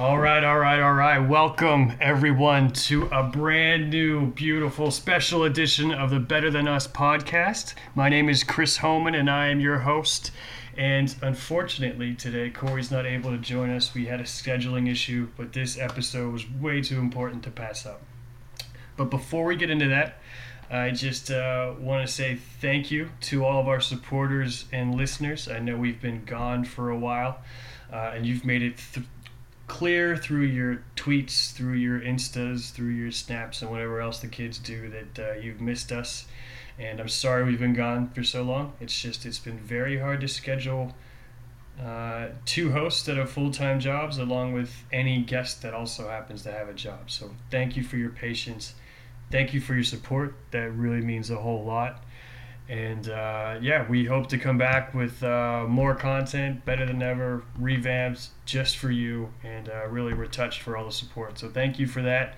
All right, all right, all right. Welcome everyone to a brand new, beautiful special edition of the Better Than Us podcast. My name is Chris Homan and I am your host. And unfortunately, today Corey's not able to join us. We had a scheduling issue, but this episode was way too important to pass up. But before we get into that, I just uh, want to say thank you to all of our supporters and listeners. I know we've been gone for a while, uh, and you've made it th- clear through your tweets, through your instas, through your snaps, and whatever else the kids do that uh, you've missed us. And I'm sorry we've been gone for so long. It's just it's been very hard to schedule uh, two hosts that have full time jobs, along with any guest that also happens to have a job. So thank you for your patience. Thank you for your support. That really means a whole lot. And uh, yeah, we hope to come back with uh, more content, better than ever, revamps just for you. And uh, really, we're touched for all the support. So thank you for that.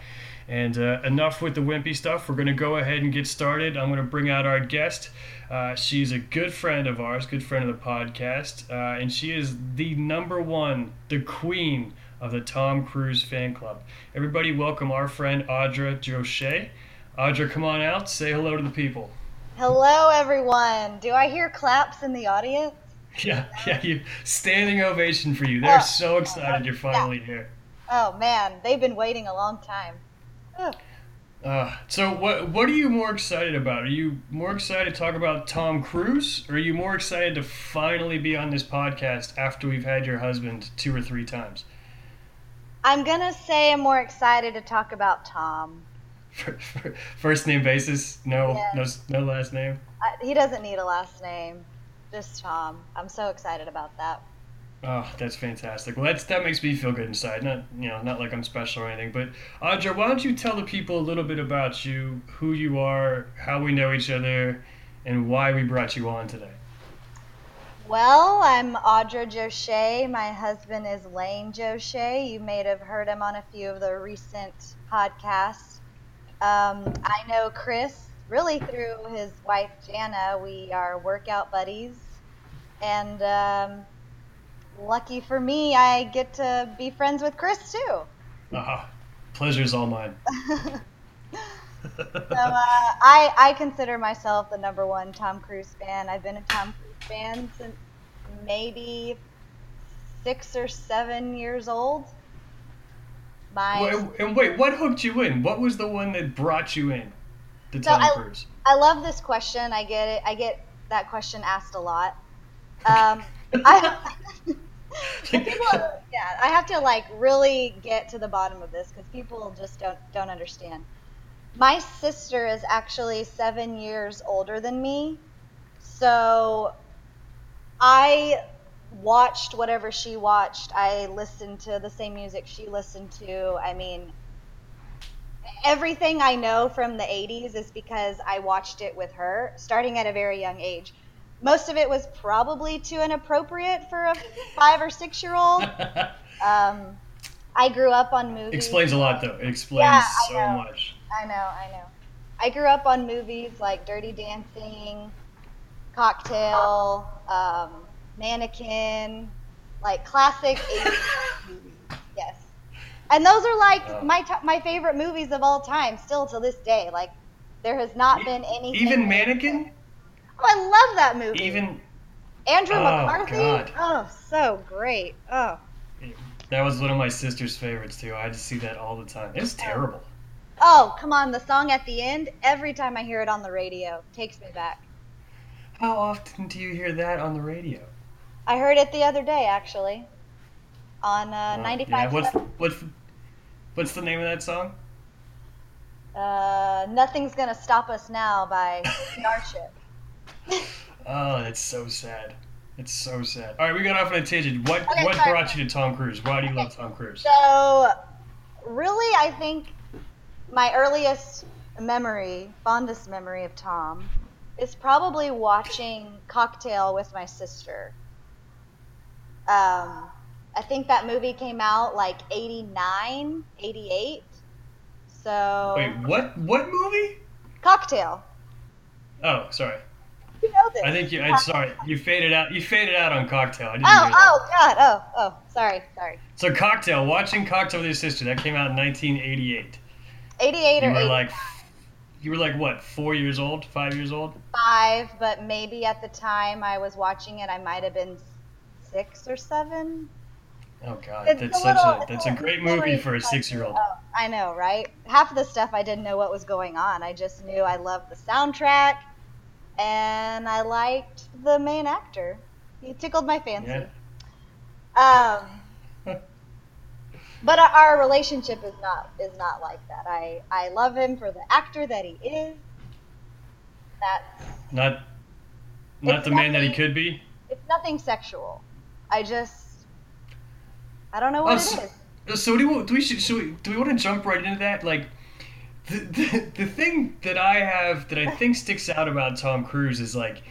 And uh, enough with the wimpy stuff. We're going to go ahead and get started. I'm going to bring out our guest. Uh, she's a good friend of ours, good friend of the podcast. Uh, and she is the number one, the queen of the Tom Cruise fan club. Everybody, welcome our friend Audra Joche. Audra, come on out. Say hello to the people. Hello, everyone. Do I hear claps in the audience? Yeah, yeah, you standing ovation for you. They're oh, so excited you're finally yeah. here. Oh man, they've been waiting a long time. Uh, so what what are you more excited about? Are you more excited to talk about Tom Cruise, or are you more excited to finally be on this podcast after we've had your husband two or three times? I'm gonna say I'm more excited to talk about Tom. First name basis, no, yes. no, no last name. Uh, he doesn't need a last name, just Tom. I'm so excited about that. Oh, that's fantastic. Well, that's that makes me feel good inside. Not you know, not like I'm special or anything. But Audra, why don't you tell the people a little bit about you, who you are, how we know each other, and why we brought you on today. Well, I'm Audra Joche. My husband is Lane Joche. You may have heard him on a few of the recent podcasts. Um, I know Chris really through his wife Jana. We are workout buddies, and um, lucky for me, I get to be friends with Chris too. Uh-huh. Pleasure's all mine. so uh, I I consider myself the number one Tom Cruise fan. I've been a Tom Cruise fan since maybe six or seven years old. Wait, and wait, what hooked you in? What was the one that brought you in? The Tom I, Cruise. I love this question. I get it. I get that question asked a lot. Um, I, people, yeah, I have to like really get to the bottom of this because people just don't don't understand. My sister is actually seven years older than me, so I watched whatever she watched. I listened to the same music she listened to. I mean, everything I know from the 80s is because I watched it with her starting at a very young age. Most of it was probably too inappropriate for a five or six year old. Um, I grew up on movies. Explains a lot, though. It explains yeah, so much. I know, I know. I grew up on movies like Dirty Dancing, Cocktail, um, Mannequin, like classic 80s movies. Yes. And those are like oh. my t- my favorite movies of all time, still to this day. Like there has not been any. Even Mannequin. Oh, I love that movie. Even Andrew oh, McCarthy. God. Oh, so great. Oh. That was one of my sister's favorites too. I just see that all the time. It's oh. terrible. Oh, come on! The song at the end. Every time I hear it on the radio, takes me back. How often do you hear that on the radio? I heard it the other day, actually, on uh, 95. Yeah, what's what's what's the name of that song? Uh, Nothing's gonna stop us now by Starship. oh, that's so sad. It's so sad. All right, we got off on a tangent. What okay, what sorry. brought you to Tom Cruise? Why do you okay. love Tom Cruise? So, really, I think my earliest memory, fondest memory of Tom, is probably watching Cocktail with my sister. Um, I think that movie came out like 89, 88. So Wait, what what movie? Cocktail. Oh, sorry. you know this? I think you. I'm sorry. You faded out. You faded out on Cocktail. I didn't Oh, oh, God. Oh, oh. Sorry, sorry. So Cocktail, watching Cocktail with your sister, that came out in 1988. 88 You or were 85, like, you were like what? Four years old? Five years old? 5, but maybe at the time I was watching it, I might have been six or seven. Oh God, It's that's a such little- a that's a great movie for a six-year-old. Oh, I know, right? Half of the stuff I didn't know what was going on. I just knew I loved the soundtrack, and I liked the main actor. He tickled my fancy. Yeah. Um, but our, our relationship is not is not like that. I I love him for the actor that he is. That's Not not the man that he could be. it's nothing sexual. I just I don't know what so, it is. so do we, do we should, should we, do we want to jump right into that? Like the, the the thing that I have that I think sticks out about Tom Cruise is like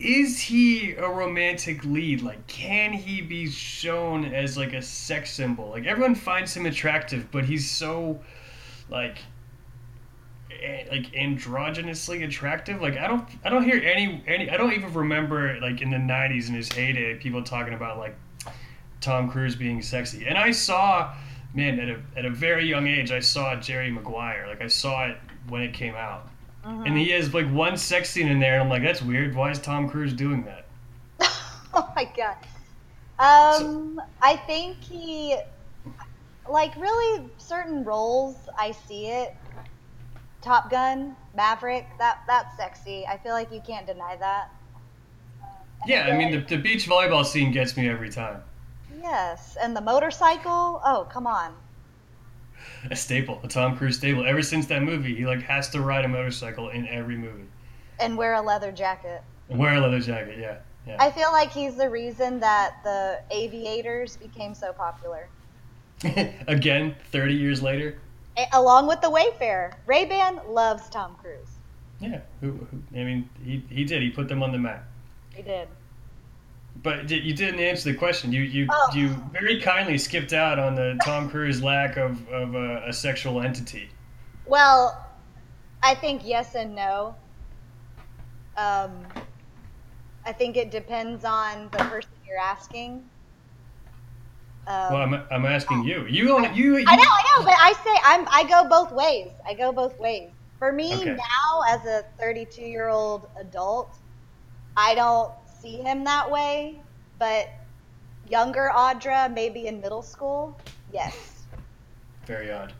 is he a romantic lead? Like can he be shown as like a sex symbol? Like everyone finds him attractive, but he's so like like androgynously attractive like i don't i don't hear any any i don't even remember like in the 90s in his heyday people talking about like tom cruise being sexy and i saw man at a, at a very young age i saw jerry maguire like i saw it when it came out Mhm. and he has like one sex scene in there and i'm like that's weird why is tom cruise doing that oh my god. Um, I think he, like, really certain roles. I see it. Top Gun, Maverick. That that's sexy. I feel like you can't deny that. yeah i mean the, the beach volleyball scene gets me every time Yes, and the motorcycle. Oh, come on. a staple a tom cruise staple ever since that movie he like has to ride a motorcycle in every movie And wear a leather jacket. and wear a leather jacket yeah yeah I feel like he's the reason that the aviators became so popular. Again, 30 years later. Along with the Wayfarer. Ray Ban loves Tom Cruise. Yeah, who, who, I mean, he, he did. He put them on the map. He did. But you didn't answer the question. You you Oh. you very kindly skipped out on the Tom Cruise lack of, of a, a sexual entity. Well, I think yes and no. Um, I think it depends on the person you're asking. Um, Well, I'm, I'm asking you. You don't you. you I know, I know, but I say I'm I go both ways. I go both ways. For me Okay. now, as a 32 year old adult, I don't see him that way. But younger Audra, maybe in middle school, yes. Very odd.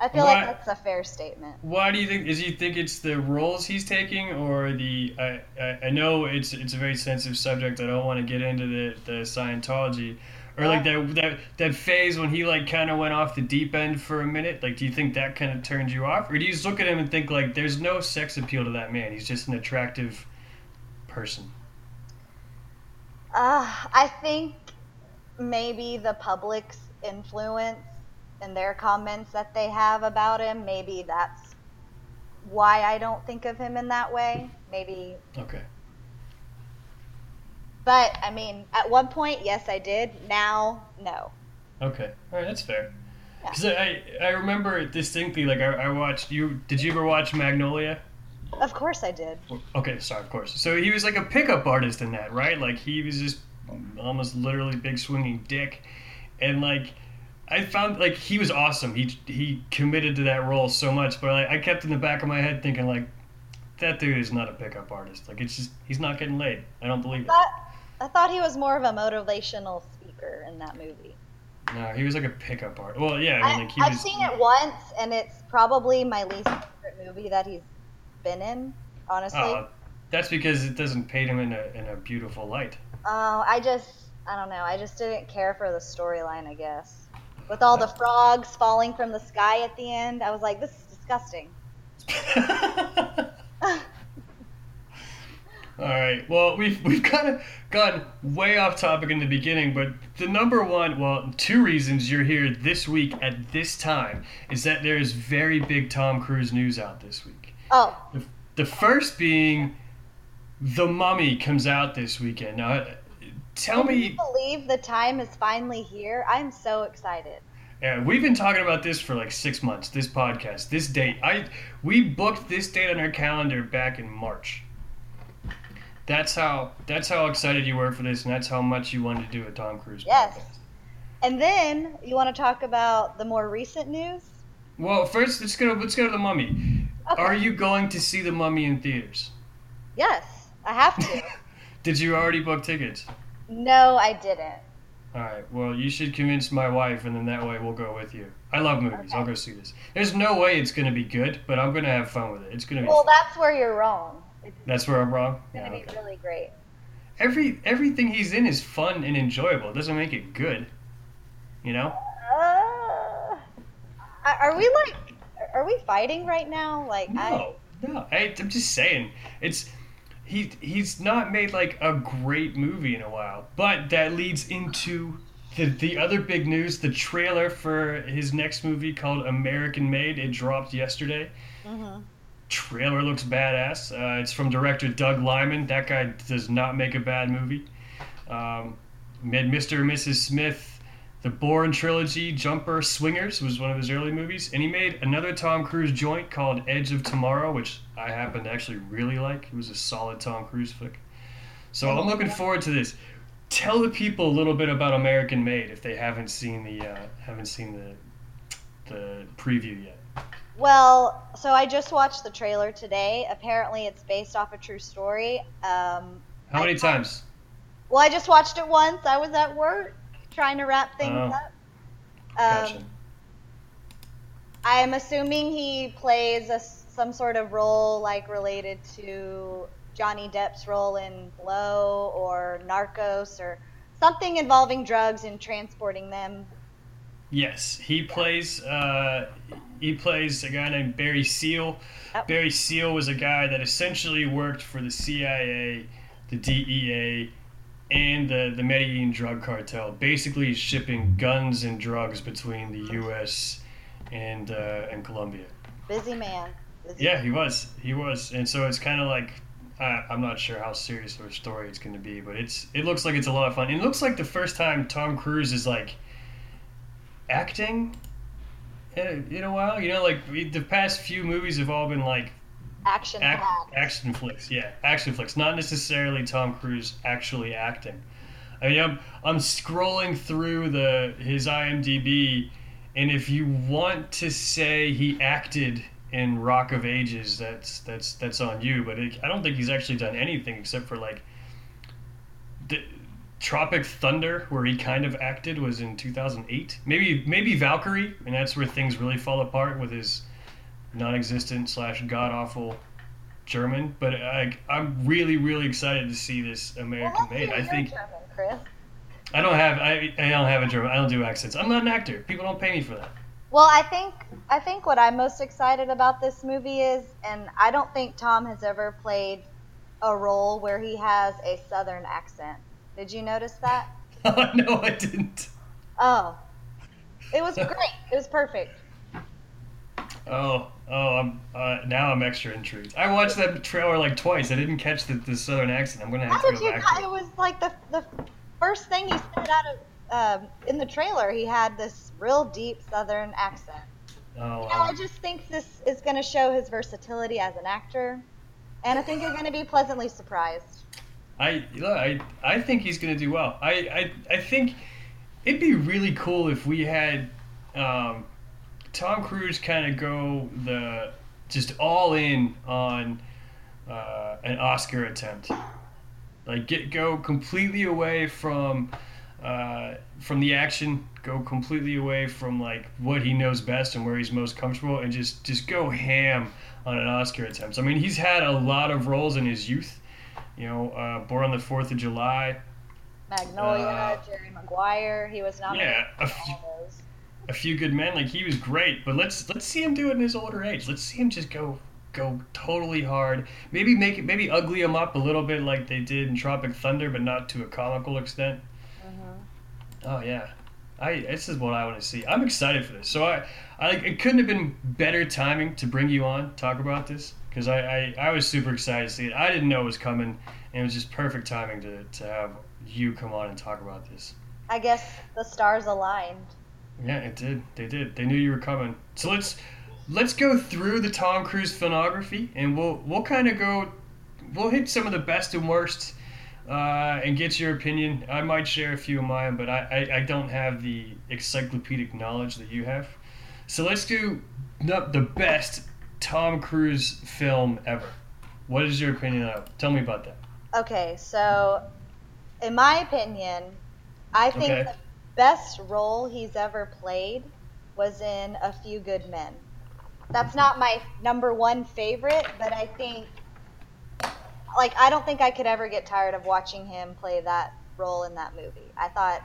I feel Why- like that's a fair statement. Why do you think? Is you think it's the roles he's taking, or the? I, I, I know it's it's a very sensitive subject. I don't want to get into the, the Scientology, or like that that that phase when he like kind of went off the deep end for a minute. Like, do you think that kind of turned you off, or do you just look at him and think like, there's no sex appeal to that man? He's just an attractive person. Uh, I think maybe the public's influence and their comments that they have about him, maybe that's why I don't think of him in that way. Maybe, Okay. But I mean, at one point, yes, I did. Now, no. Okay. All right. That's fair. Yeah. Because I I remember distinctly. Like I, I watched you. Did you ever watch Magnolia? Of course, I did. Okay, sorry, of course. So he was like a pickup artist in that, right? Like he was just almost literally big swinging dick, and like I found like he was awesome. He he committed to that role so much, but like, I kept in the back of my head thinking like that dude is not a pickup artist. Like it's just he's not getting laid. I don't believe it. I thought he was more of a motivational speaker in that movie. No, he was like a pickup artist. Well, yeah, I mean, like, he I've was. seen it once, and it's probably my least favorite movie that he's been in. Honestly. Oh, that's because it doesn't paint him in a in a beautiful light. Oh, I just, I don't know. I just didn't care for the storyline, I guess. With all the frogs falling from the sky at the end, I was like, this is disgusting. All right. Well, we've we've kind of gone way off topic in the beginning, but the number one, well, two reasons you're here this week at this time is that there is very big Tom Cruise news out this week. Oh, The, the first being, The Mummy comes out this weekend. Now, tell can you me, believe the time is finally here? I'm so excited. Yeah, we've been talking about this for like six months. This podcast, this date. I we booked this date on our calendar back in March. That's how that's how excited you were for this, and that's how much you wanted to do a Tom Cruise Yes. podcast. And then you want to talk about the more recent news? Well, first let's go. Let's go to the Mummy. Okay. Are you going to see the Mummy in theaters? Yes, I have to. Did you already book tickets? no, I didn't. All right. Well, you should convince my wife, and then that way we'll go with you. I love movies. Okay. I'll go see this. There's no way it's gonna be good, but I'm gonna have fun with it. It's gonna be. Well, fun. that's where you're wrong. It's That's where I'm wrong. It's going Yeah, to okay. be really great. Every everything he's in is fun and enjoyable. It doesn't make it good. You know? Uh, are we like, are we fighting right now? Like, I, No, no. I, I'm just saying, it's he he's not made like a great movie in a while. But that leads into the the other big news: the trailer for his next movie called American Made. It dropped yesterday. Mhm. Trailer looks badass. Uh, it's from director Doug Liman. That guy does not make a bad movie. Um, made Mr. and Mrs. Smith, the Bourne trilogy, Jumper, Swingers was one of his early movies, and he made another Tom Cruise joint called Edge of Tomorrow, which I happen to actually really like. It was a solid Tom Cruise flick. So I'm looking forward to this. Tell the people a little bit about American Made if they haven't seen the uh, haven't seen the the preview yet. Well, so I just watched the trailer today. Apparently, it's based off a true story. Um, How many I- times? well, I just watched it once. I was at work trying to wrap things Oh. up. Um, Gotcha. I'm assuming he plays a, some sort of role like related to Johnny Depp's role in Blow or Narcos or something involving drugs and transporting them. Yes, he plays. Uh, he plays a guy named Barry Seal. Yep. Barry Seal was a guy that essentially worked for the CIA, the DEA, and the the Medellin drug cartel, basically shipping guns and drugs between the U.S. and uh, and Colombia. Busy man. Busy Yeah, he was. He was, and so it's kind of like. I I'm not sure how serious of a story it's going to be, but it's it looks like it's a lot of fun. It looks like the first time Tom Cruise is like acting in a, in a while. You know, like we- the past few movies have all been like action act, action flicks. Yeah, action flicks. Not necessarily Tom Cruise actually acting. I mean, I'm I'm scrolling through the his IMDb, and if you want to say he acted in Rock of Ages, that's that's that's on you. But it, I don't think he's actually done anything except for like the Tropic Thunder, where he kind of acted, was in 2008. Maybe maybe Valkyrie, and that's where things really fall apart with his non-existent slash god awful German. But I, I'm really really excited to see this American let's Made. I think German, I don't have I, I don't have a German. I don't do accents. I'm not an actor. People don't pay me for that. Well, I think I think what I'm most excited about this movie is, and I don't think Tom has ever played a role where he has a Southern accent. Did you notice that? no, I didn't. Oh, it was great. It was perfect. Oh, oh, I'm uh, now I'm extra intrigued. I watched that trailer like twice. I didn't catch the, the southern accent. I'm gonna have How to did go you back. not? It it. was like the the first thing he said out of um, in the trailer. He had this real deep Southern accent. Oh, You know. I just think this is going to show his versatility as an actor, and I think you're going to be pleasantly surprised. I look, I I think he's gonna do well. I I, I think it'd be really cool if we had um, Tom Cruise kind of go the just all in on uh, an Oscar attempt. Like get go completely away from uh, from the action, go completely away from like what he knows best and where he's most comfortable, and just just go ham on an Oscar attempt. I mean, he's had a lot of roles in his youth. You know, uh, Born on the Fourth of July. Magnolia, Uh, Jerry Maguire, he was nominated Yeah, a few, a few good men. Like he was great, but let's let's see him do it in his older age. Let's see him just go go totally hard. Maybe make it maybe ugly him up a little bit like they did in Tropic Thunder, but not to a comical extent. Mhm. Oh yeah, I this is what I want to see. I'm excited for this. So I, I like it couldn't have been better timing to bring you on talk about this because I, I I was super excited to see it. I didn't know it was coming, and it was just perfect timing to to have you come on and talk about this. I guess the stars aligned. Yeah, it did. They did. They knew you were coming. So let's let's go through the Tom Cruise filmography, and we'll we'll kind of go. We'll hit some of the best and worst, uh, and get your opinion. I might share a few of mine, but I, I, I don't have the encyclopedic knowledge that you have. So let's do the the best Tom Cruise film ever. What is your opinion of? Tell me about that. Okay, so in my opinion, I think Okay. the best role he's ever played was in A Few Good Men. That's not my number one favorite, but I think, like, I don't think I could ever get tired of watching him play that role in that movie. I thought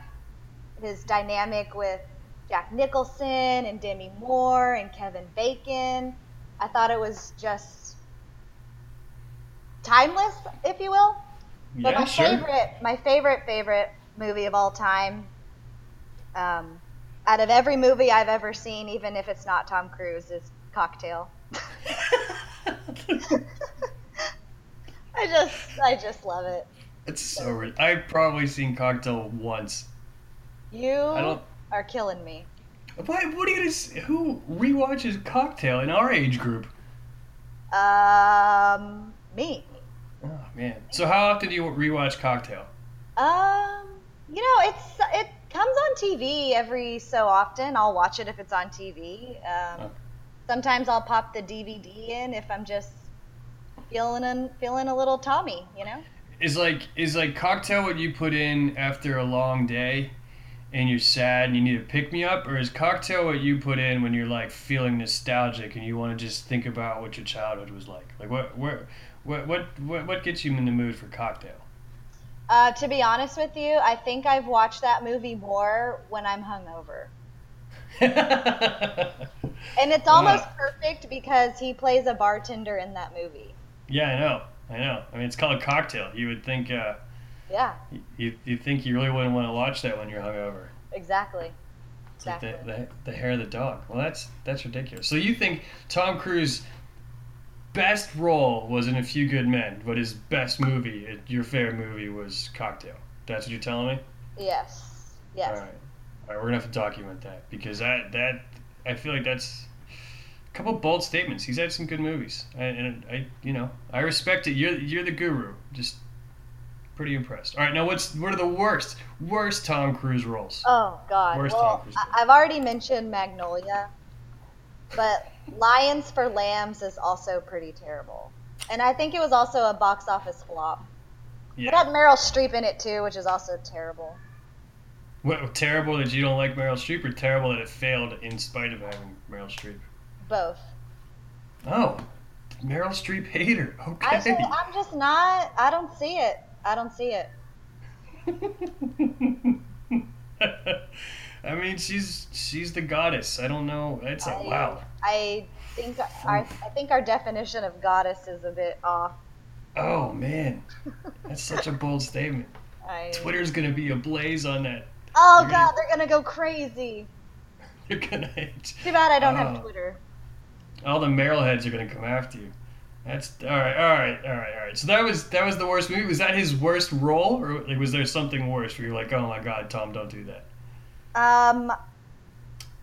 his dynamic with Jack Nicholson and Demi Moore and Kevin Bacon, I thought it was just timeless, if you will. But Yeah, my sure. favorite, my favorite, favorite movie of all time, um, out of every movie I've ever seen, even if it's not Tom Cruise, is Cocktail. I just, I just love it. it's so. I've probably seen Cocktail once. You I don't. are killing me. What? What are you gonna? s- Who rewatches Cocktail in our age group? Um, me. Oh man. So how often do you rewatch Cocktail? Um, you know, it's it comes on TV every so often. I'll watch it if it's on TV. Um, sometimes I'll pop the DVD in if I'm just feeling an, feeling a little Tommy, you know. Is like is like Cocktail what you put in after a long day, and you're sad and you need to pick me up, or is Cocktail what you put in when you're like feeling nostalgic and you want to just think about what your childhood was like? Like what where. What, what what what gets you in the mood for cocktail? Uh, to be honest with you, I think I've watched that movie more when I'm hungover. And it's almost Wow. perfect because he plays a bartender in that movie. yeah, I know, I know. I mean, it's called cocktail. You would think uh, Yeah, you you think you really wouldn't want to watch that when you're hungover. exactly. It's like the, Exactly. the, the hair of the dog. Well, that's that's ridiculous. So you think Tom Cruise best role was in A Few Good Men, but his best movie, uh, your favorite movie, was Cocktail. That's what you're telling me. Yes. Yes. All right, all right. We're gonna have to document that because that that I feel like that's a couple bold statements. He's had some good movies, and, and I you know I respect it. You're you're the guru. Just pretty impressed. All right, now what's what are the worst worst Tom Cruise roles? Oh God. Where's well, Tom Cruise? I've already mentioned Magnolia, but Lions for Lambs is also pretty terrible, and I think it was also a box office flop. Yeah. It had Meryl Streep in it too, which is also terrible. What, terrible that you don't like Meryl Streep, or terrible that it failed in spite of having Meryl Streep? Both. Oh, Meryl Streep hater. Okay. I I'm just not. I don't see it. I don't see it. I mean, she's she's the goddess. I don't know. It's a I- wow. I think our, I think our definition of goddess is a bit off. Oh man, that's such a bold statement. I, Twitter's gonna be ablaze on that. oh God, they're gonna go crazy. You're gonna. Too bad I don't Oh. have Twitter. All the Meryl heads are gonna come after you. That's all right, all right, all right, all right. So that was that was the worst movie. Was that his worst role, or like, was there something worse where you're like, oh my god, Tom, don't do that? Um,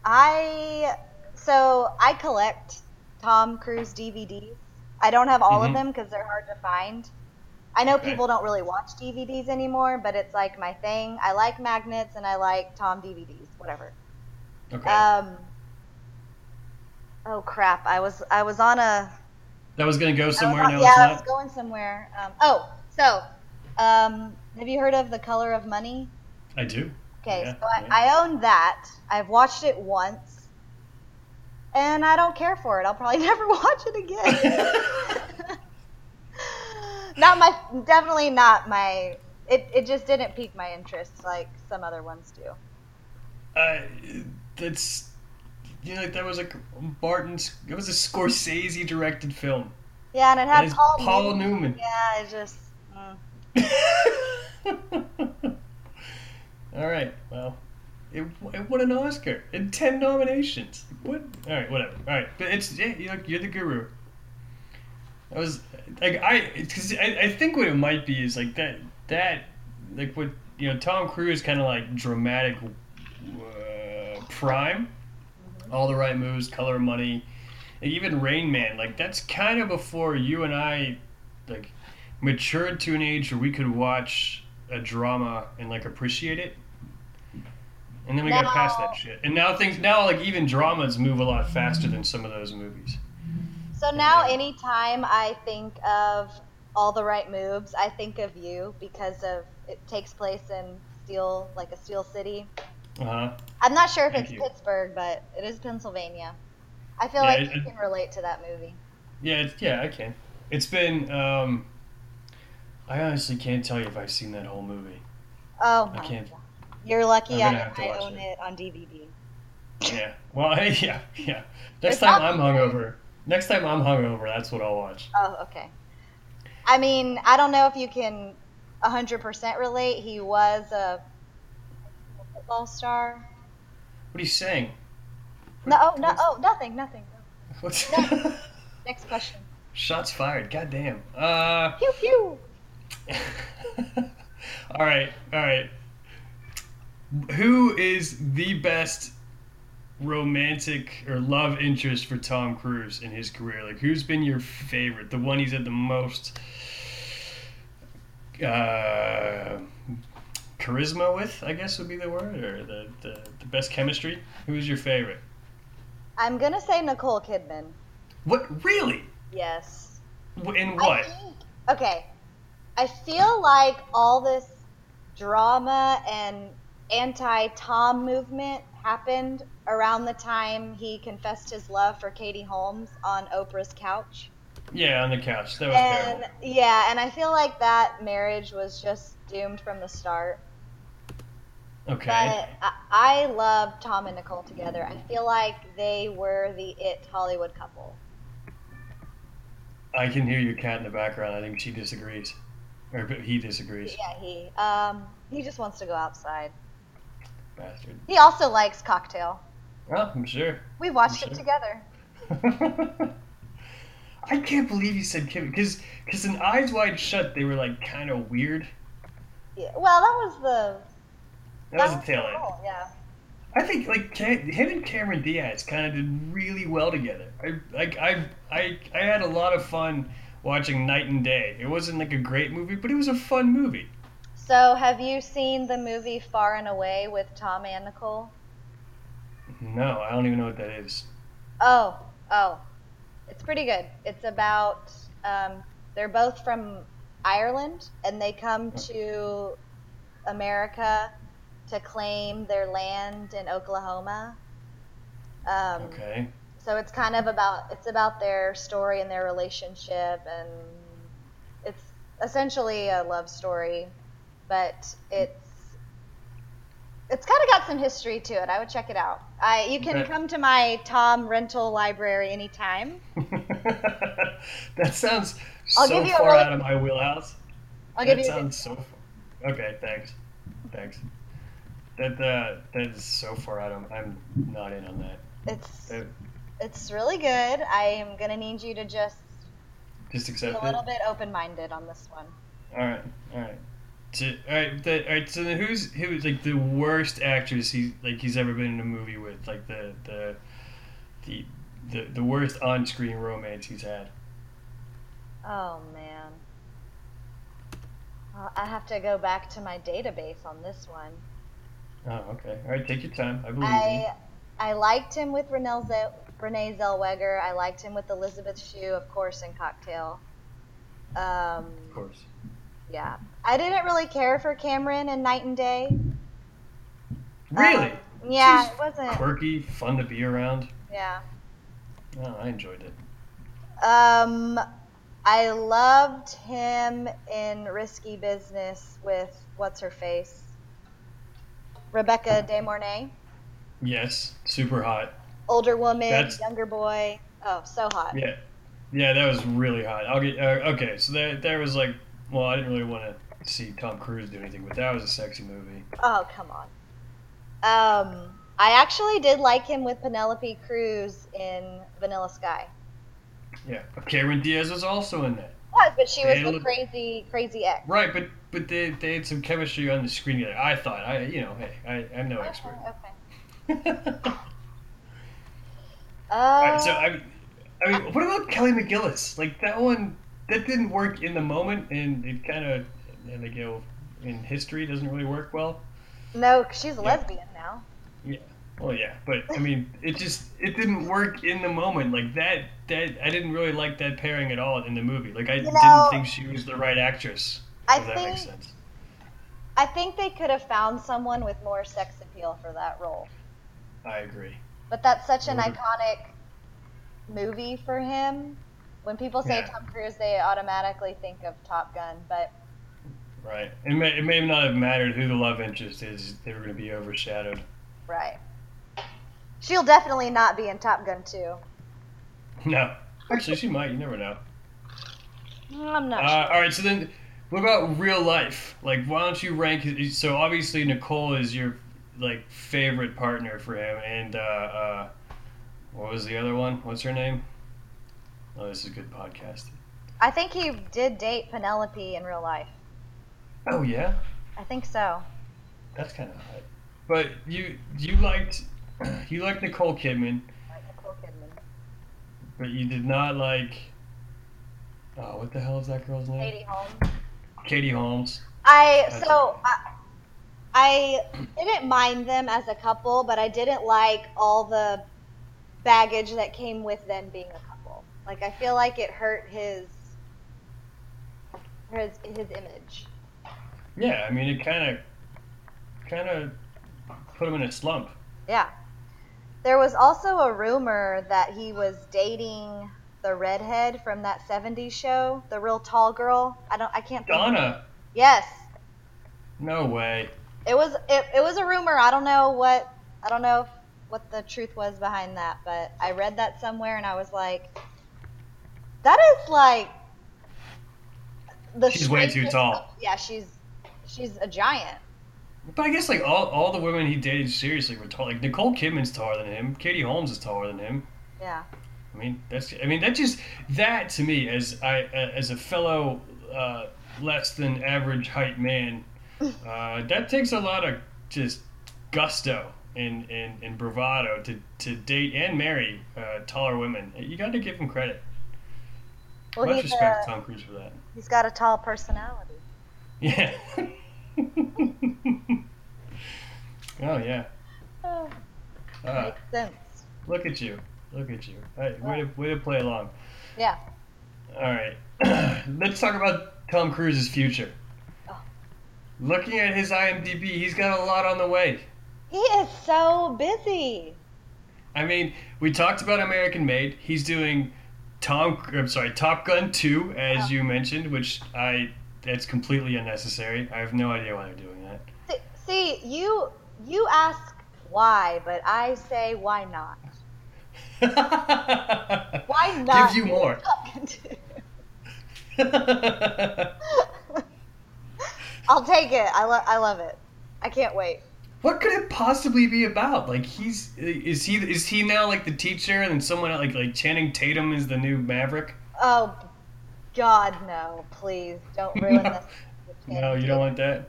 I so I collect Tom Cruise DVDs. I don't have all Mhm. of them because they're hard to find. I know Okay. people don't really watch DVDs anymore, but it's like my thing. I like magnets and I like Tom DVDs, whatever. Okay, Um. Oh crap! I was I was on a that was gonna go I was somewhere. No, yeah, it's I was going somewhere. Um, oh, so um, have you heard of The Color of Money? I do. Okay, Yeah, so I, yeah. I own that. I've watched it once, and I don't care for it. I'll probably never watch it again. not my, definitely not my. It, it just didn't pique my interest like some other ones do. Uh, that's you know, like that was like Barton's. It was a Scorsese directed film. Yeah, and it had is Paul, Paul Newman. Newman. Yeah, it just. Mm. All right. Well, it, it won an Oscar and ten nominations. What? All right. Whatever. All right. But it's yeah. You're, you're the guru. I was like I because I, I think what it might be is like that that like what you know Tom Cruise kind of like dramatic uh, Prime, All the Right Moves, Color of Money, and even Rain Man. Like that's kind of before you and I like matured to an age where we could watch a drama and like appreciate it. And then we got past that shit. And now things now like even dramas move a lot faster than some of those movies. So now, anytime I think of all the right moves, I think of you because of it takes place in Steel, like a Steel City. Uh huh. I'm not sure if Thank it's you. Pittsburgh, but it is Pennsylvania. I feel Yeah, like it- you can relate to that movie. Yeah, it's, yeah, I can. It's been. um I honestly can't tell you if I've seen that whole movie. Oh, I my can't. God. You're lucky I, gonna have to I own it. it on DVD. Yeah. Well, yeah, yeah. Next It's time I'm hungover. Next time I'm hungover, that's what I'll watch. Oh, okay. I mean, I don't know if you can 100% relate. He was a football star. What are you saying? No, oh, no, oh, nothing, nothing. What's Next question. Shots fired. God damn. Uh. Pew pew. all right, all right. Who is the best romantic or love interest for Tom Cruise in his career? Like, who's been your favorite? The one he's had the most uh, charisma with, I guess would be the word, or the, the, the best chemistry? Who's your favorite? I'm gonna say Nicole Kidman. What, really? Yes. In what? think- okay. I feel like all this drama and anti Tom movement happened around the time he confessed his love for Katie Holmes on Oprah's couch. Yeah, on the couch. That was And terrible. yeah, and I feel like that marriage was just doomed from the start. Okay. But I, I love Tom and Nicole together. I feel like they were the it Hollywood couple. I can hear your cat in the background. I think she disagrees. Or he disagrees. Yeah, he um he just wants to go outside. Bastard. He also likes cocktail. Well, I'm sure. We watched I'm it sure. together. I can't believe you said Kim because because in Eyes Wide Shut they were like kind of weird. Yeah. Well, that was the That was the the tail end. Yeah. I think like Ca- him and Cameron Diaz kind of did really well together. I like I I I had a lot of fun watching Knight and Day. It wasn't like a great movie, but it was a fun movie. So, have you seen the movie Far and Away with Tom and Nicole? No, I don't even know what that is. Oh, oh, it's pretty good. It's about um, they're both from Ireland and they come to America to claim their land in Oklahoma. Um, Okay. So it's kind of about it's about their story and their relationship, and it's essentially a love story, but it's it's kind of got some history to it. I would check it out. I you can come to my Tom rental library anytime. that sounds I'll so give you far really- out of my wheelhouse. I'll that give you. sounds so. Far. Okay, thanks, thanks. That uh, that is so far out. of I'm not in on that. It's That- it's really good. I am gonna need you to just just be accept a it. little bit open minded on this one. All right, all right. So, all right, the, all right. So who's who's like the worst actress he like he's ever been in a movie with? Like the the the the, the worst on screen romance he's had. Oh man. Well, I have to go back to my database on this one. Oh, okay. All right, take your time. I believe you. I I liked him with Renee, Zell- Renee Zellweger. I liked him with Elizabeth Shue, of course, in Cocktail. Um, Of course. yeah, I didn't really care for Cameron in Knight and Day. Really? Um, yeah, She's it wasn't. Quirky, fun to be around. Yeah. Oh, I enjoyed it. Um, I loved him in Risky Business with what's her face, Rebecca De Mornay. Yes, super hot. Older woman, That's- younger boy. Oh, so hot. Yeah, yeah, that was really hot. I'll get uh, okay. So that there was like, well, I didn't really want to see Tom Cruise do anything, but that was a sexy movie. Oh, come on. Um, I actually did like him with Penelope Cruz in Vanilla Sky. Yeah, Cameron Diaz was also in that. Was, but she was the crazy, crazy ex. Right, but but they, they had some chemistry on the screen together. I thought I you know hey I I'm no expert. Okay. Uh, so I mean, I mean, what about Kelly McGillis? Like that one, that didn't work in the moment, and it kind of, and you know, in history doesn't really work well. no, 'cause she's a lesbian now. Yeah. Well, yeah, but I mean, it just it didn't work in the moment. Like that, that I didn't really like that pairing at all in the movie. Like I know- didn't think she was the right actress. I if that makes think- sense. I think they could have found someone with more sex appeal for that role. I agree. But that's such an iconic movie for him. When people say Yeah. Tom Cruise, they automatically think of Top Gun. But Right. It may, it may not have mattered who the love interest is. They were going to be overshadowed. right, she'll definitely not be in Top Gun 2. No. Actually, she might. You never know. I'm not Uh, all right. So then, what about real life? Like, why don't you rank? So obviously, Nicole is your like favorite partner for him, and uh, uh, what was the other one? What's her name? Oh, this is good podcast. I think he did date Penelope in real life. Oh yeah, I think so. that's kind of hot. But you you liked you liked Nicole Kidman, Like Nicole Kidman. but you did not like. Oh, what the hell is that girl's name? Katie Holmes. Katie Holmes. I so I, I didn't mind them as a couple, but I didn't like all the baggage that came with them being a couple. Like I feel like it hurt his his his image. Yeah, I mean, it kind of kind of put him in a slump. Yeah. There was also a rumor that he was dating the redhead from that 70s show, the real tall girl. I don't I can't think. Donna, Yes. no way. It was it, it was a rumor. I don't know what I don't know what the truth was behind that, but I read that somewhere and I was like, that is like the She's way too tall. of- yeah, she's she's a giant. But I guess like all, all the women he dated seriously were tall. Like Nicole Kidman's taller than him. Katie Holmes is taller than him. Yeah. I mean, that's I mean that just that to me as I uh, as a fellow uh, less than average height man, uh, that takes a lot of just gusto and, and, and bravado to, to date and marry uh, taller women. You got to give him credit. Well, Much he's respect uh, to Tom Cruise for that. he's got a tall personality. Yeah. oh yeah. Oh, Uh, makes sense. look at you. Look at you. Hey, way, to, way to play along. Yeah. All right. Let's talk about Tom Cruise's future. Oh. Looking at his IMDb, he's got a lot on the way. He is so busy. I mean, we talked about American Made. He's doing Tom. I'm sorry, Top Gun 2, as Oh. you mentioned, which I that's completely unnecessary. I have no idea why they're doing that. See, see, you you ask why, but I say why not? Why not? Gives you more. I'll take it. I love I love it. I can't wait. what could it possibly be about? Like he's is he is he now like the teacher and then someone like like Channing Tatum is the new Maverick? Oh God, no! Please don't ruin No. this. No, you don't want that.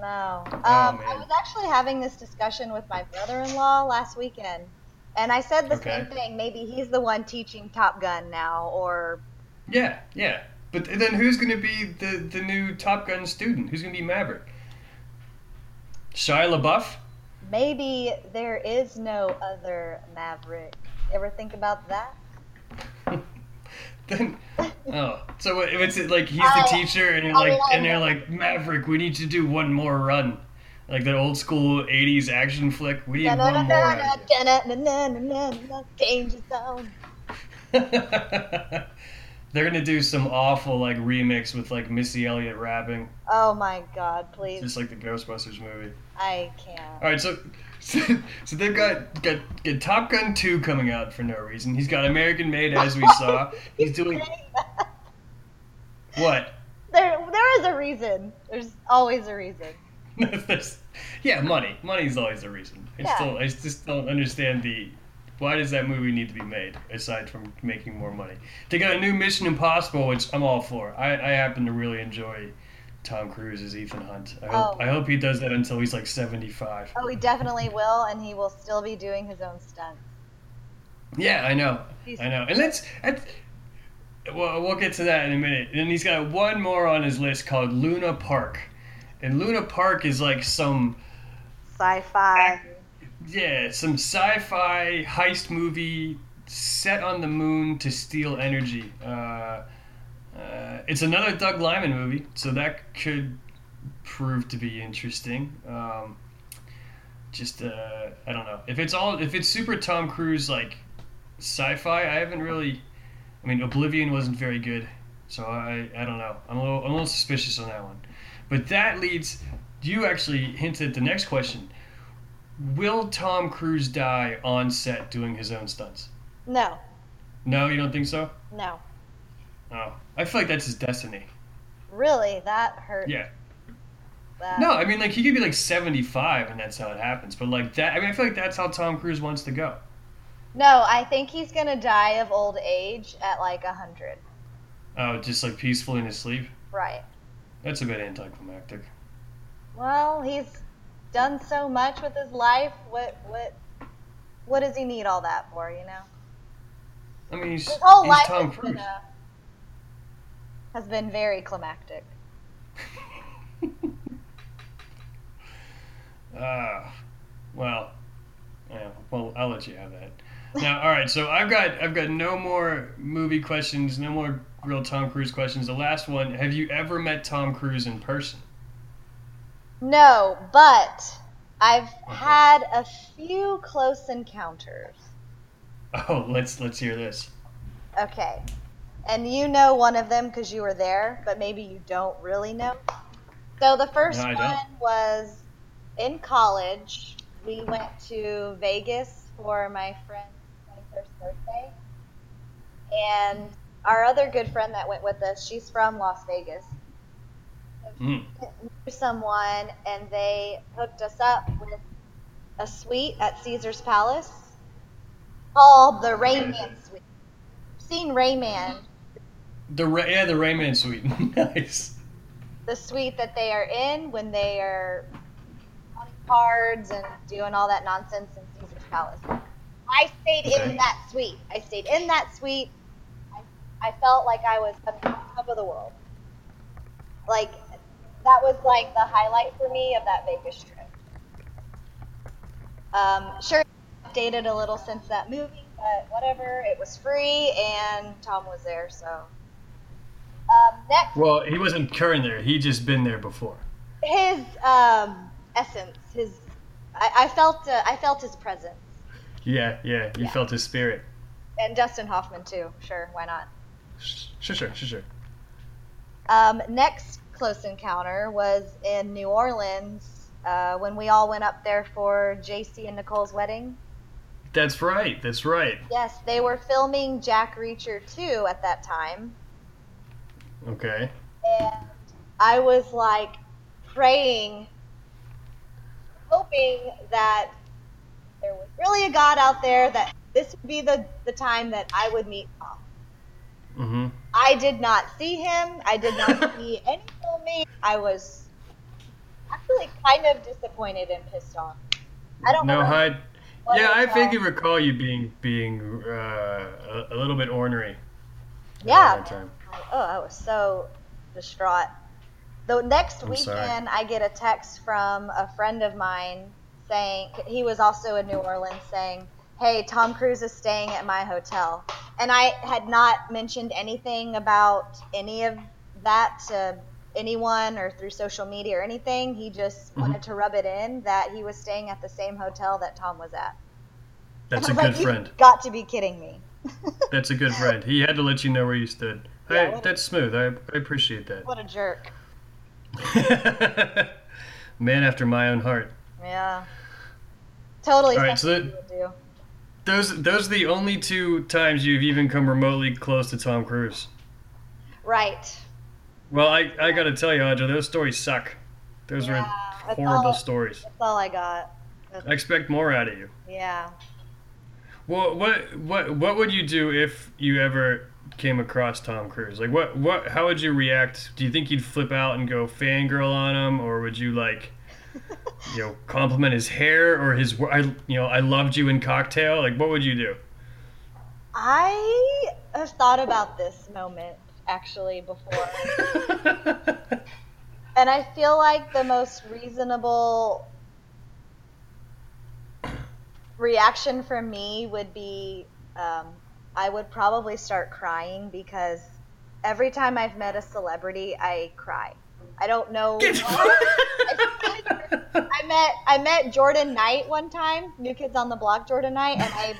No. Um, Oh, I was actually having this discussion with my brother-in-law last weekend, and I said the Okay. same thing. Maybe he's the one teaching Top Gun now, or Yeah, yeah. But then who's going to be the the new Top Gun student? Who's going to be Maverick? Shia LaBeouf? maybe there is no other Maverick. Ever think about that? then oh, so if it's like he's the teacher and you're like and they're like Maverick, we need to do one more run, like that old school '80s action flick. We need one more. They're gonna do some awful like remix with like Missy Elliott rapping, Oh my God! Please, just like the Ghostbusters movie. I can't. All right, so so, so they've got, got got Top Gun two coming out for no reason. He's got American Made as we saw. He's doing what? There, there is a reason. There's always a reason. Yeah, money. Money's always the reason. I Yeah. still I just don't understand the why does that movie need to be made aside from making more money? They got a new Mission Impossible, which I'm all for. I, I happen to really enjoy Tom Cruise as Ethan Hunt. I hope Oh. I hope he does that until he's like 75. Oh, he definitely will, and he will still be doing his own stunts. Yeah, I know. He's- I know. And let's, let's well, we'll get to that in a minute. And he's got one more on his list called Luna Park. And Luna Park is like some Sci-fi. yeah, some sci-fi heist movie set on the moon to steal energy. Uh, uh, it's another Doug Liman movie, so that could prove to be interesting. Um, just uh, I don't know if it's all if it's super Tom Cruise like sci-fi. I haven't really. I mean, Oblivion wasn't very good, so I I don't know. I'm a little I'm a little suspicious on that one. But that leads. You actually hinted at the next question. Will Tom Cruise die on set doing his own stunts? No, No, you don't think so? no, Oh, I feel like that's his destiny. really, that hurt. Yeah. That. No, I mean like he could be like 75 and that's how it happens. But like that, I mean I feel like that's how Tom Cruise wants to go. No, I think he's gonna die of old age at like a hundred. Oh, just like peaceful in his sleep. Right. That's a bit anticlimactic. Well, he's done so much with his life. What what what does he need all that for? You know, I mean he's, his whole he's life Tom has Cruise. been, uh, has been very climactic. Ah, well, yeah. Well, I'll let you have that. Now, all right. So I've got I've got no more movie questions, no more real Tom Cruise questions. The last one: Have you ever met Tom Cruise in person? No, but I've uh-huh. had a few close encounters. Oh, let's let's hear this. Okay. And you know one of them because you were there, but maybe you don't really know. So the first No, one was in college. We went to Vegas for my friend's 21st birthday. And our other good friend that went with us, she's from Las Vegas. Mm. Knew someone, and they hooked us up with a suite at Caesar's Palace called the Rain Man Suite. Seen Rain Man, The Ra- yeah, the Rain Man suite. nice. the suite that they are in when they are on cards and doing all that nonsense in Caesar's Palace. I stayed Okay. in that suite. I stayed in that suite. I, felt like I was on top of the world. Like that was like the highlight for me of that Vegas trip. Um, sure, updated a little since that movie, but whatever. It was free, and Tom was there, so. Um, next Well, he wasn't current there. He just been there before. his um, essence, his I, I felt uh, I felt his presence, Yeah, yeah. You Yeah. felt his spirit. and Dustin Hoffman too. Sure, why not? Sure, sure, sure, sure. Um, next close encounter was in New Orleans uh, when we all went up there for JC and Nicole's wedding. That's right. That's right. Yes, they were filming Jack Reacher 2 at that time. Okay. and I was like praying, hoping that there was really a God out there that this would be the, the time that I would meet. Mm-hmm. I did not see him. I did not see any filming. I was actually kind of disappointed and pissed off. I don't know. what Yeah, I vaguely recall you being being uh, a, a little bit ornery. Yeah. Oh, I was so distraught. The next I'm sorry. weekend, I get a text from a friend of mine saying he was also in New Orleans, saying, "Hey, Tom Cruise is staying at my hotel," and I had not mentioned anything about any of that to anyone or through social media or anything. He just Mm-hmm. wanted to rub it in that he was staying at the same hotel that Tom was at. That's a good like, friend. You've got to be kidding me. That's a good friend. He had to let you know where you stood. Yeah, Hey, that's smooth. I, I appreciate that. what a jerk. Man after my own heart. Yeah. Totally All right, so do. Those those are the only two times you've even come remotely close to Tom Cruise. Right. Well, I, I gotta tell you, Audra, those stories suck. Those Yeah, are that's horrible all- stories. That's all I got. I expect more out of you. Yeah. Well, what what what would you do if you ever came across Tom Cruise? Like, what, what, how would you react? Do you think you'd flip out and go fangirl on him, or would you like, you know, compliment his hair or his, I, you know, I loved you in Cocktail? Like, what would you do? I have thought about this moment actually before. and I feel like the most reasonable reaction from me would be um, I would probably start crying because every time I've met a celebrity, I cry. I don't know. I met I met Jordan Knight one time, New Kids on the Block Jordan Knight, and I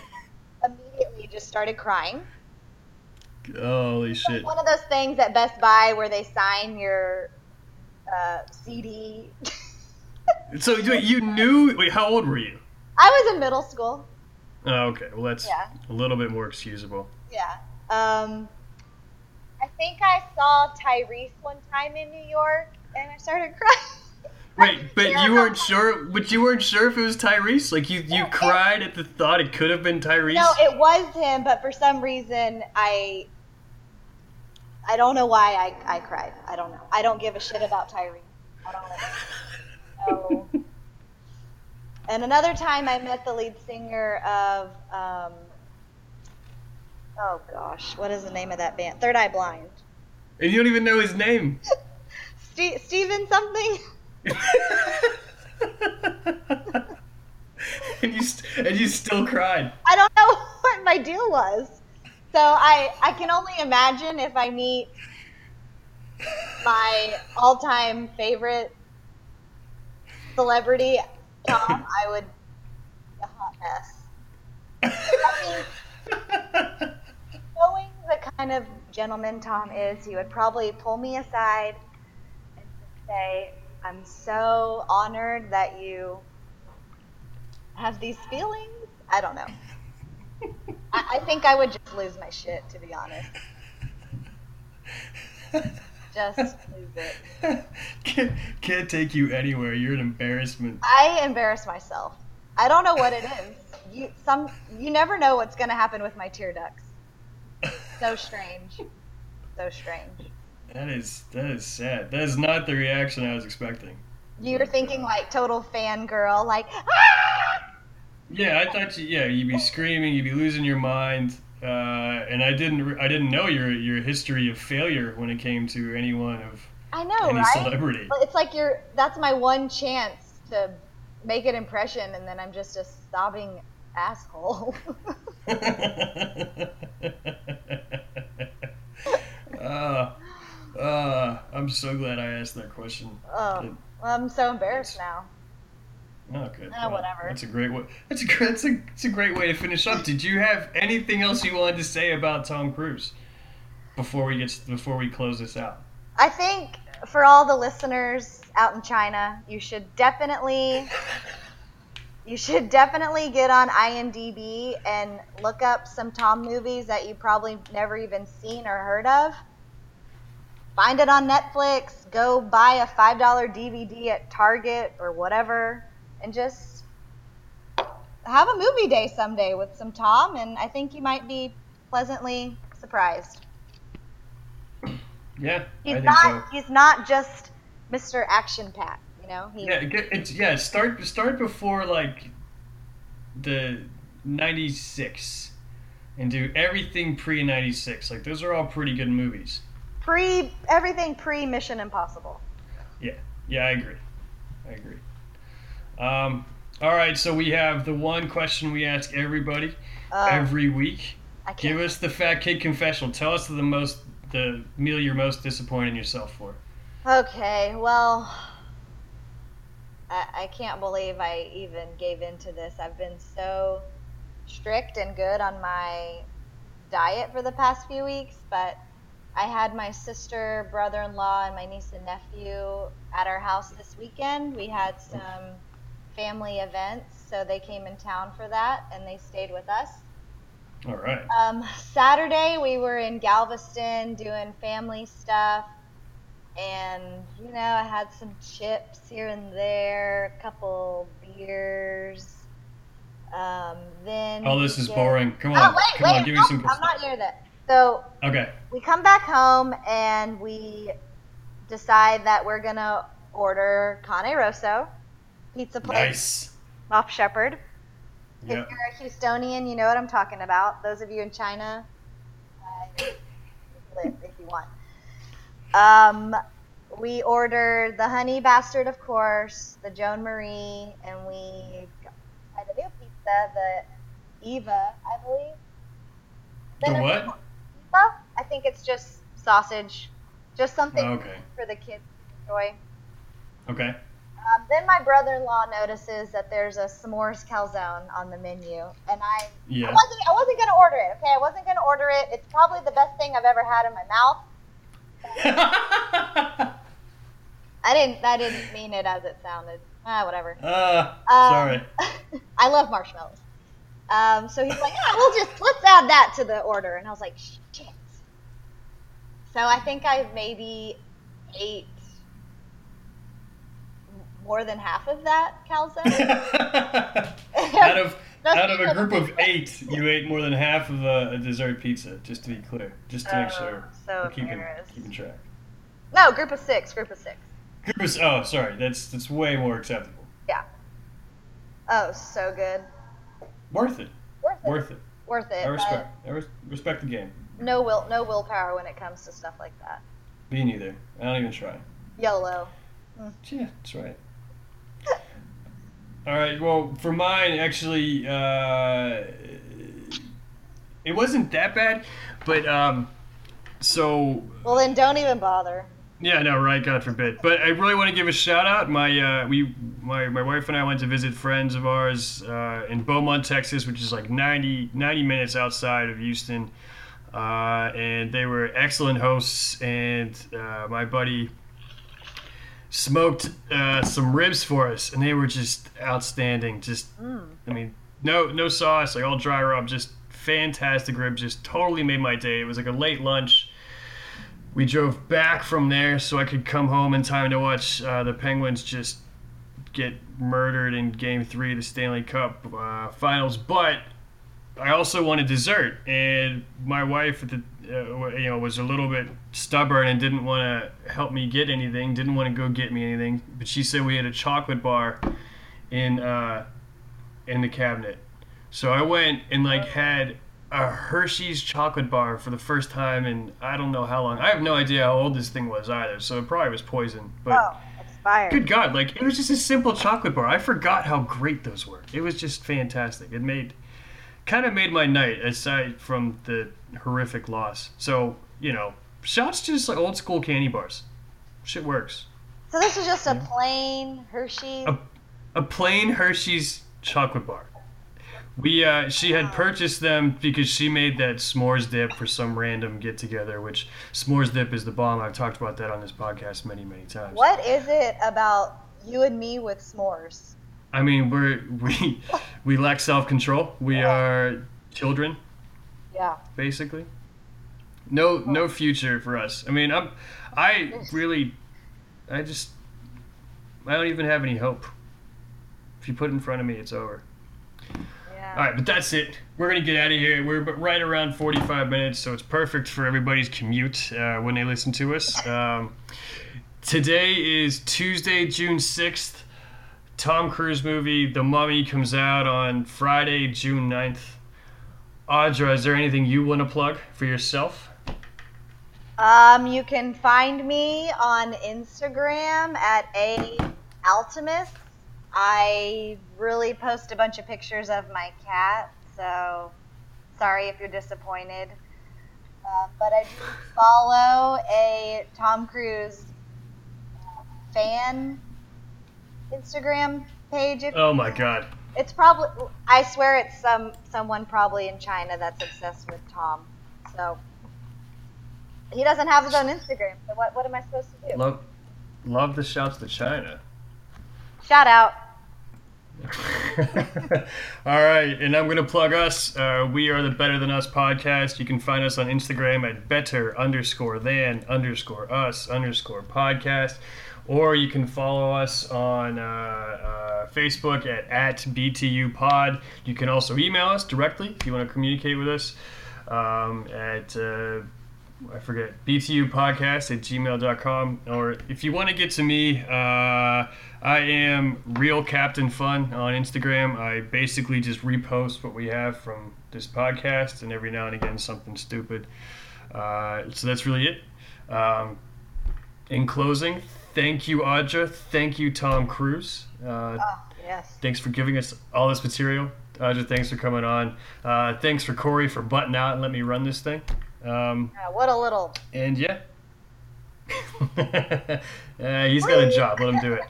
immediately just started crying. Holy shit! One of those things at Best Buy where they sign your uh, CD. so you knew? Wait, how old were you? I was in middle school. Oh, okay. Well, that's yeah. a little bit more excusable. Yeah. Um, think I saw Tyrese one time in New York, and I started crying. Wait, but you weren't sure. But you weren't sure if it was Tyrese. Like you, you cried at the thought it could have been Tyrese. No, it was him. But for some reason, I, I don't know why I, I cried. I don't know. I don't give a shit about Tyrese. I don't know. So. and another time, I met the lead singer of. Um, oh gosh, what is the name of that band? Third Eye Blind. And you don't even know his name. St- Steven something. and you st- and you still cried. I don't know what my deal was. So I I can only imagine if I meet my all-time favorite celebrity, Tom, I would be a hot mess. I mean, knowing the kind of gentleman Tom is, he would probably pull me aside and say, I'm so honored that you have these feelings. I don't know. I, I think I would just lose my shit, to be honest. just lose it. Can't, can't take you anywhere. You're an embarrassment. I embarrass myself. I don't know what it is. You some you never know what's gonna happen with my tear ducts. So strange. So strange. That is that is sad. That is not the reaction I was expecting. You were thinking like total fangirl, like ah! Yeah, I thought you. Yeah, you'd be screaming, you'd be losing your mind, uh, and I didn't. I didn't know your your history of failure when it came to anyone of I know, any right? celebrity. It's like you're. That's my one chance to make an impression, and then I'm just a sobbing asshole. uh, uh, I'm so glad I asked that question. Oh, it, well, I'm so embarrassed now. Oh, good. Oh, well, whatever. That's a great way. That's a great. That's a, that's a great way to finish up. Did you have anything else you wanted to say about Tom Cruise before we get before we close this out? I think for all the listeners out in China, you should definitely you should definitely get on IMDb and look up some Tom movies that you probably never even seen or heard of find it on Netflix, go buy a $5 DVD at Target or whatever, and just have a movie day someday with some Tom, and I think you might be pleasantly surprised. Yeah, he's not. So. He's not just Mr. Action Pack, you know. He, yeah, it's yeah. Start start before like the '96, and do everything pre '96. Like those are all pretty good movies pre everything pre Mission Impossible. Yeah, yeah, I agree. I agree. Um, all right, so we have the one question we ask everybody uh, every week. Give us the fat kid confessional. Tell us the most the meal you're most disappointed in yourself for. Okay, well, I, I can't believe I even gave into this. I've been so strict and good on my diet for the past few weeks, but I had my sister, brother in law, and my niece and nephew at our house this weekend. We had some family events, so they came in town for that and they stayed with us. All right. Um, Saturday, we were in Galveston doing family stuff. And, you know, I had some chips here and there, a couple beers. Um, then. Oh, this is boring. Come on. Oh, wait, Come wait, on, give no, me some. I'm not near that. So Okay. we come back home and we decide that we're gonna order Cane Rosso, pizza place Nice. off Shepherd. If you're a Houstonian, you know what I'm talking about. Those of you in China, uh, live if you want. Um, we ordered the honey bastard, of course, the Joan Marie, and we had a new pizza, the Eva, I believe. The Then what? I think it's just sausage, just something Okay. for the kids to enjoy. Okay. Um, then my brother-in-law notices that there's a s'mores calzone on the menu, and I, I Yeah. wasn't I wasn't gonna order it. Okay, I wasn't gonna order it. It's probably the best thing I've ever had in my mouth. I didn't I didn't mean it as it sounded. Ah, whatever. uh, Um, sorry. I love marshmallows. Um, so he's like, yeah, we'll just let's add that to the order, and I was like. So I think I maybe ate more than half of that calzone. out of out of a group of of eight, you ate more than half of a, a dessert pizza. Just to be clear, just to make Oh, sure so we're keeping keeping track. No, group of six. Group of six. Group of oh, sorry, that's that's way more acceptable. Yeah. Oh, so good. Worth it. Worth it. Worth it. Worth it. I respect. I res- respect the game. No will, no willpower when it comes to stuff like that. Me neither. I don't even try. YOLO. Yeah, that's right. All right. Well, for mine, actually, uh, it wasn't that bad, but um, so Well, then don't even bother. yeah, no, right? God forbid. But I really want to give a shout out. My uh, we my my wife and I went to visit friends of ours uh, in Beaumont, Texas, which is like 90, 90 minutes outside of Houston. Uh, and they were excellent hosts. And uh, my buddy smoked uh, some ribs for us, and they were just outstanding. Just, I mean, no no sauce, like all dry rub, just fantastic ribs. Just totally made my day. It was like a late lunch. We drove back from there so I could come home in time to watch uh, the Penguins just get murdered in Game Three of the Stanley Cup uh, Finals. But I also wanted dessert, and my wife, at the, uh, you know, was a little bit stubborn and didn't want to help me get anything. Didn't want to go get me anything. But she said we had a chocolate bar in uh, in the cabinet, so I went and like had a Hershey's chocolate bar for the first time in I don't know how long. I have no idea how old this thing was either, so it probably was poison. But Oh, expired. Good God, like it was just a simple chocolate bar. I forgot how great those were. It was just fantastic. It made kind of made my night aside from the horrific loss. So, you know, shots just like old school candy bars. Shit works. So this is just a plain Hershey. A- A plain Hershey's chocolate bar. We uh, she had purchased them because she made that s'mores dip for some random get together, which s'mores dip is the bomb. I've talked about that on this podcast many, many times. What is it about you and me with s'mores? I mean, we're we we lack self control. We are children, Yeah. basically. No no future for us. I mean, I'm I really I just I don't even have any hope. If you put it in front of me, it's over. Yeah. All right, but that's it. We're gonna get out of here. We're right around 45 minutes, so it's perfect for everybody's commute uh, when they listen to us. Um, today is Tuesday, June 6th. Tom Cruise movie The Mummy comes out on Friday, June 9th. Audra, is there anything you want to plug for yourself? Um, you can find me on Instagram at a Altimus. I really post a bunch of pictures of my cat, so sorry if you're disappointed. Um, but I do follow a Tom Cruise fan Instagram page. If Oh my God. It's probably I swear it's some someone probably in China that's obsessed with Tom. So he doesn't have his own Instagram. So what what am I supposed to do? Love, love the shouts to China. Shout out. All right, and I'm going to plug us. Uh, we are the Better Than Us podcast. You can find us on Instagram at better underscore than underscore us underscore podcast, or you can follow us on uh, uh, Facebook at, at. You can also email us directly if you want to communicate with us. um, at uh, I forget BTU at gmail.com. Or if you want to get to me, uh, I am Real Captain Fun on Instagram. I basically just repost what we have from this podcast, and every now and again something stupid. Uh, so that's really it. Um, in closing, thank you, Audra. Thank you, Tom Cruise. Uh, oh, yes. Thanks for giving us all this material. Audra, thanks for coming on. Uh, thanks for Corey for butting out and let me run this thing. Um, yeah, what a little. And yeah. uh, he's got a job. Let him do it.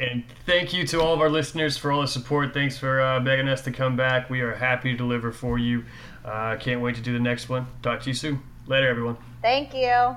And thank you to all of our listeners for all the support. Thanks for uh, begging us to come back. We are happy to deliver for you. Uh, can't wait to do the next one. Talk to you soon. Later, everyone. Thank you.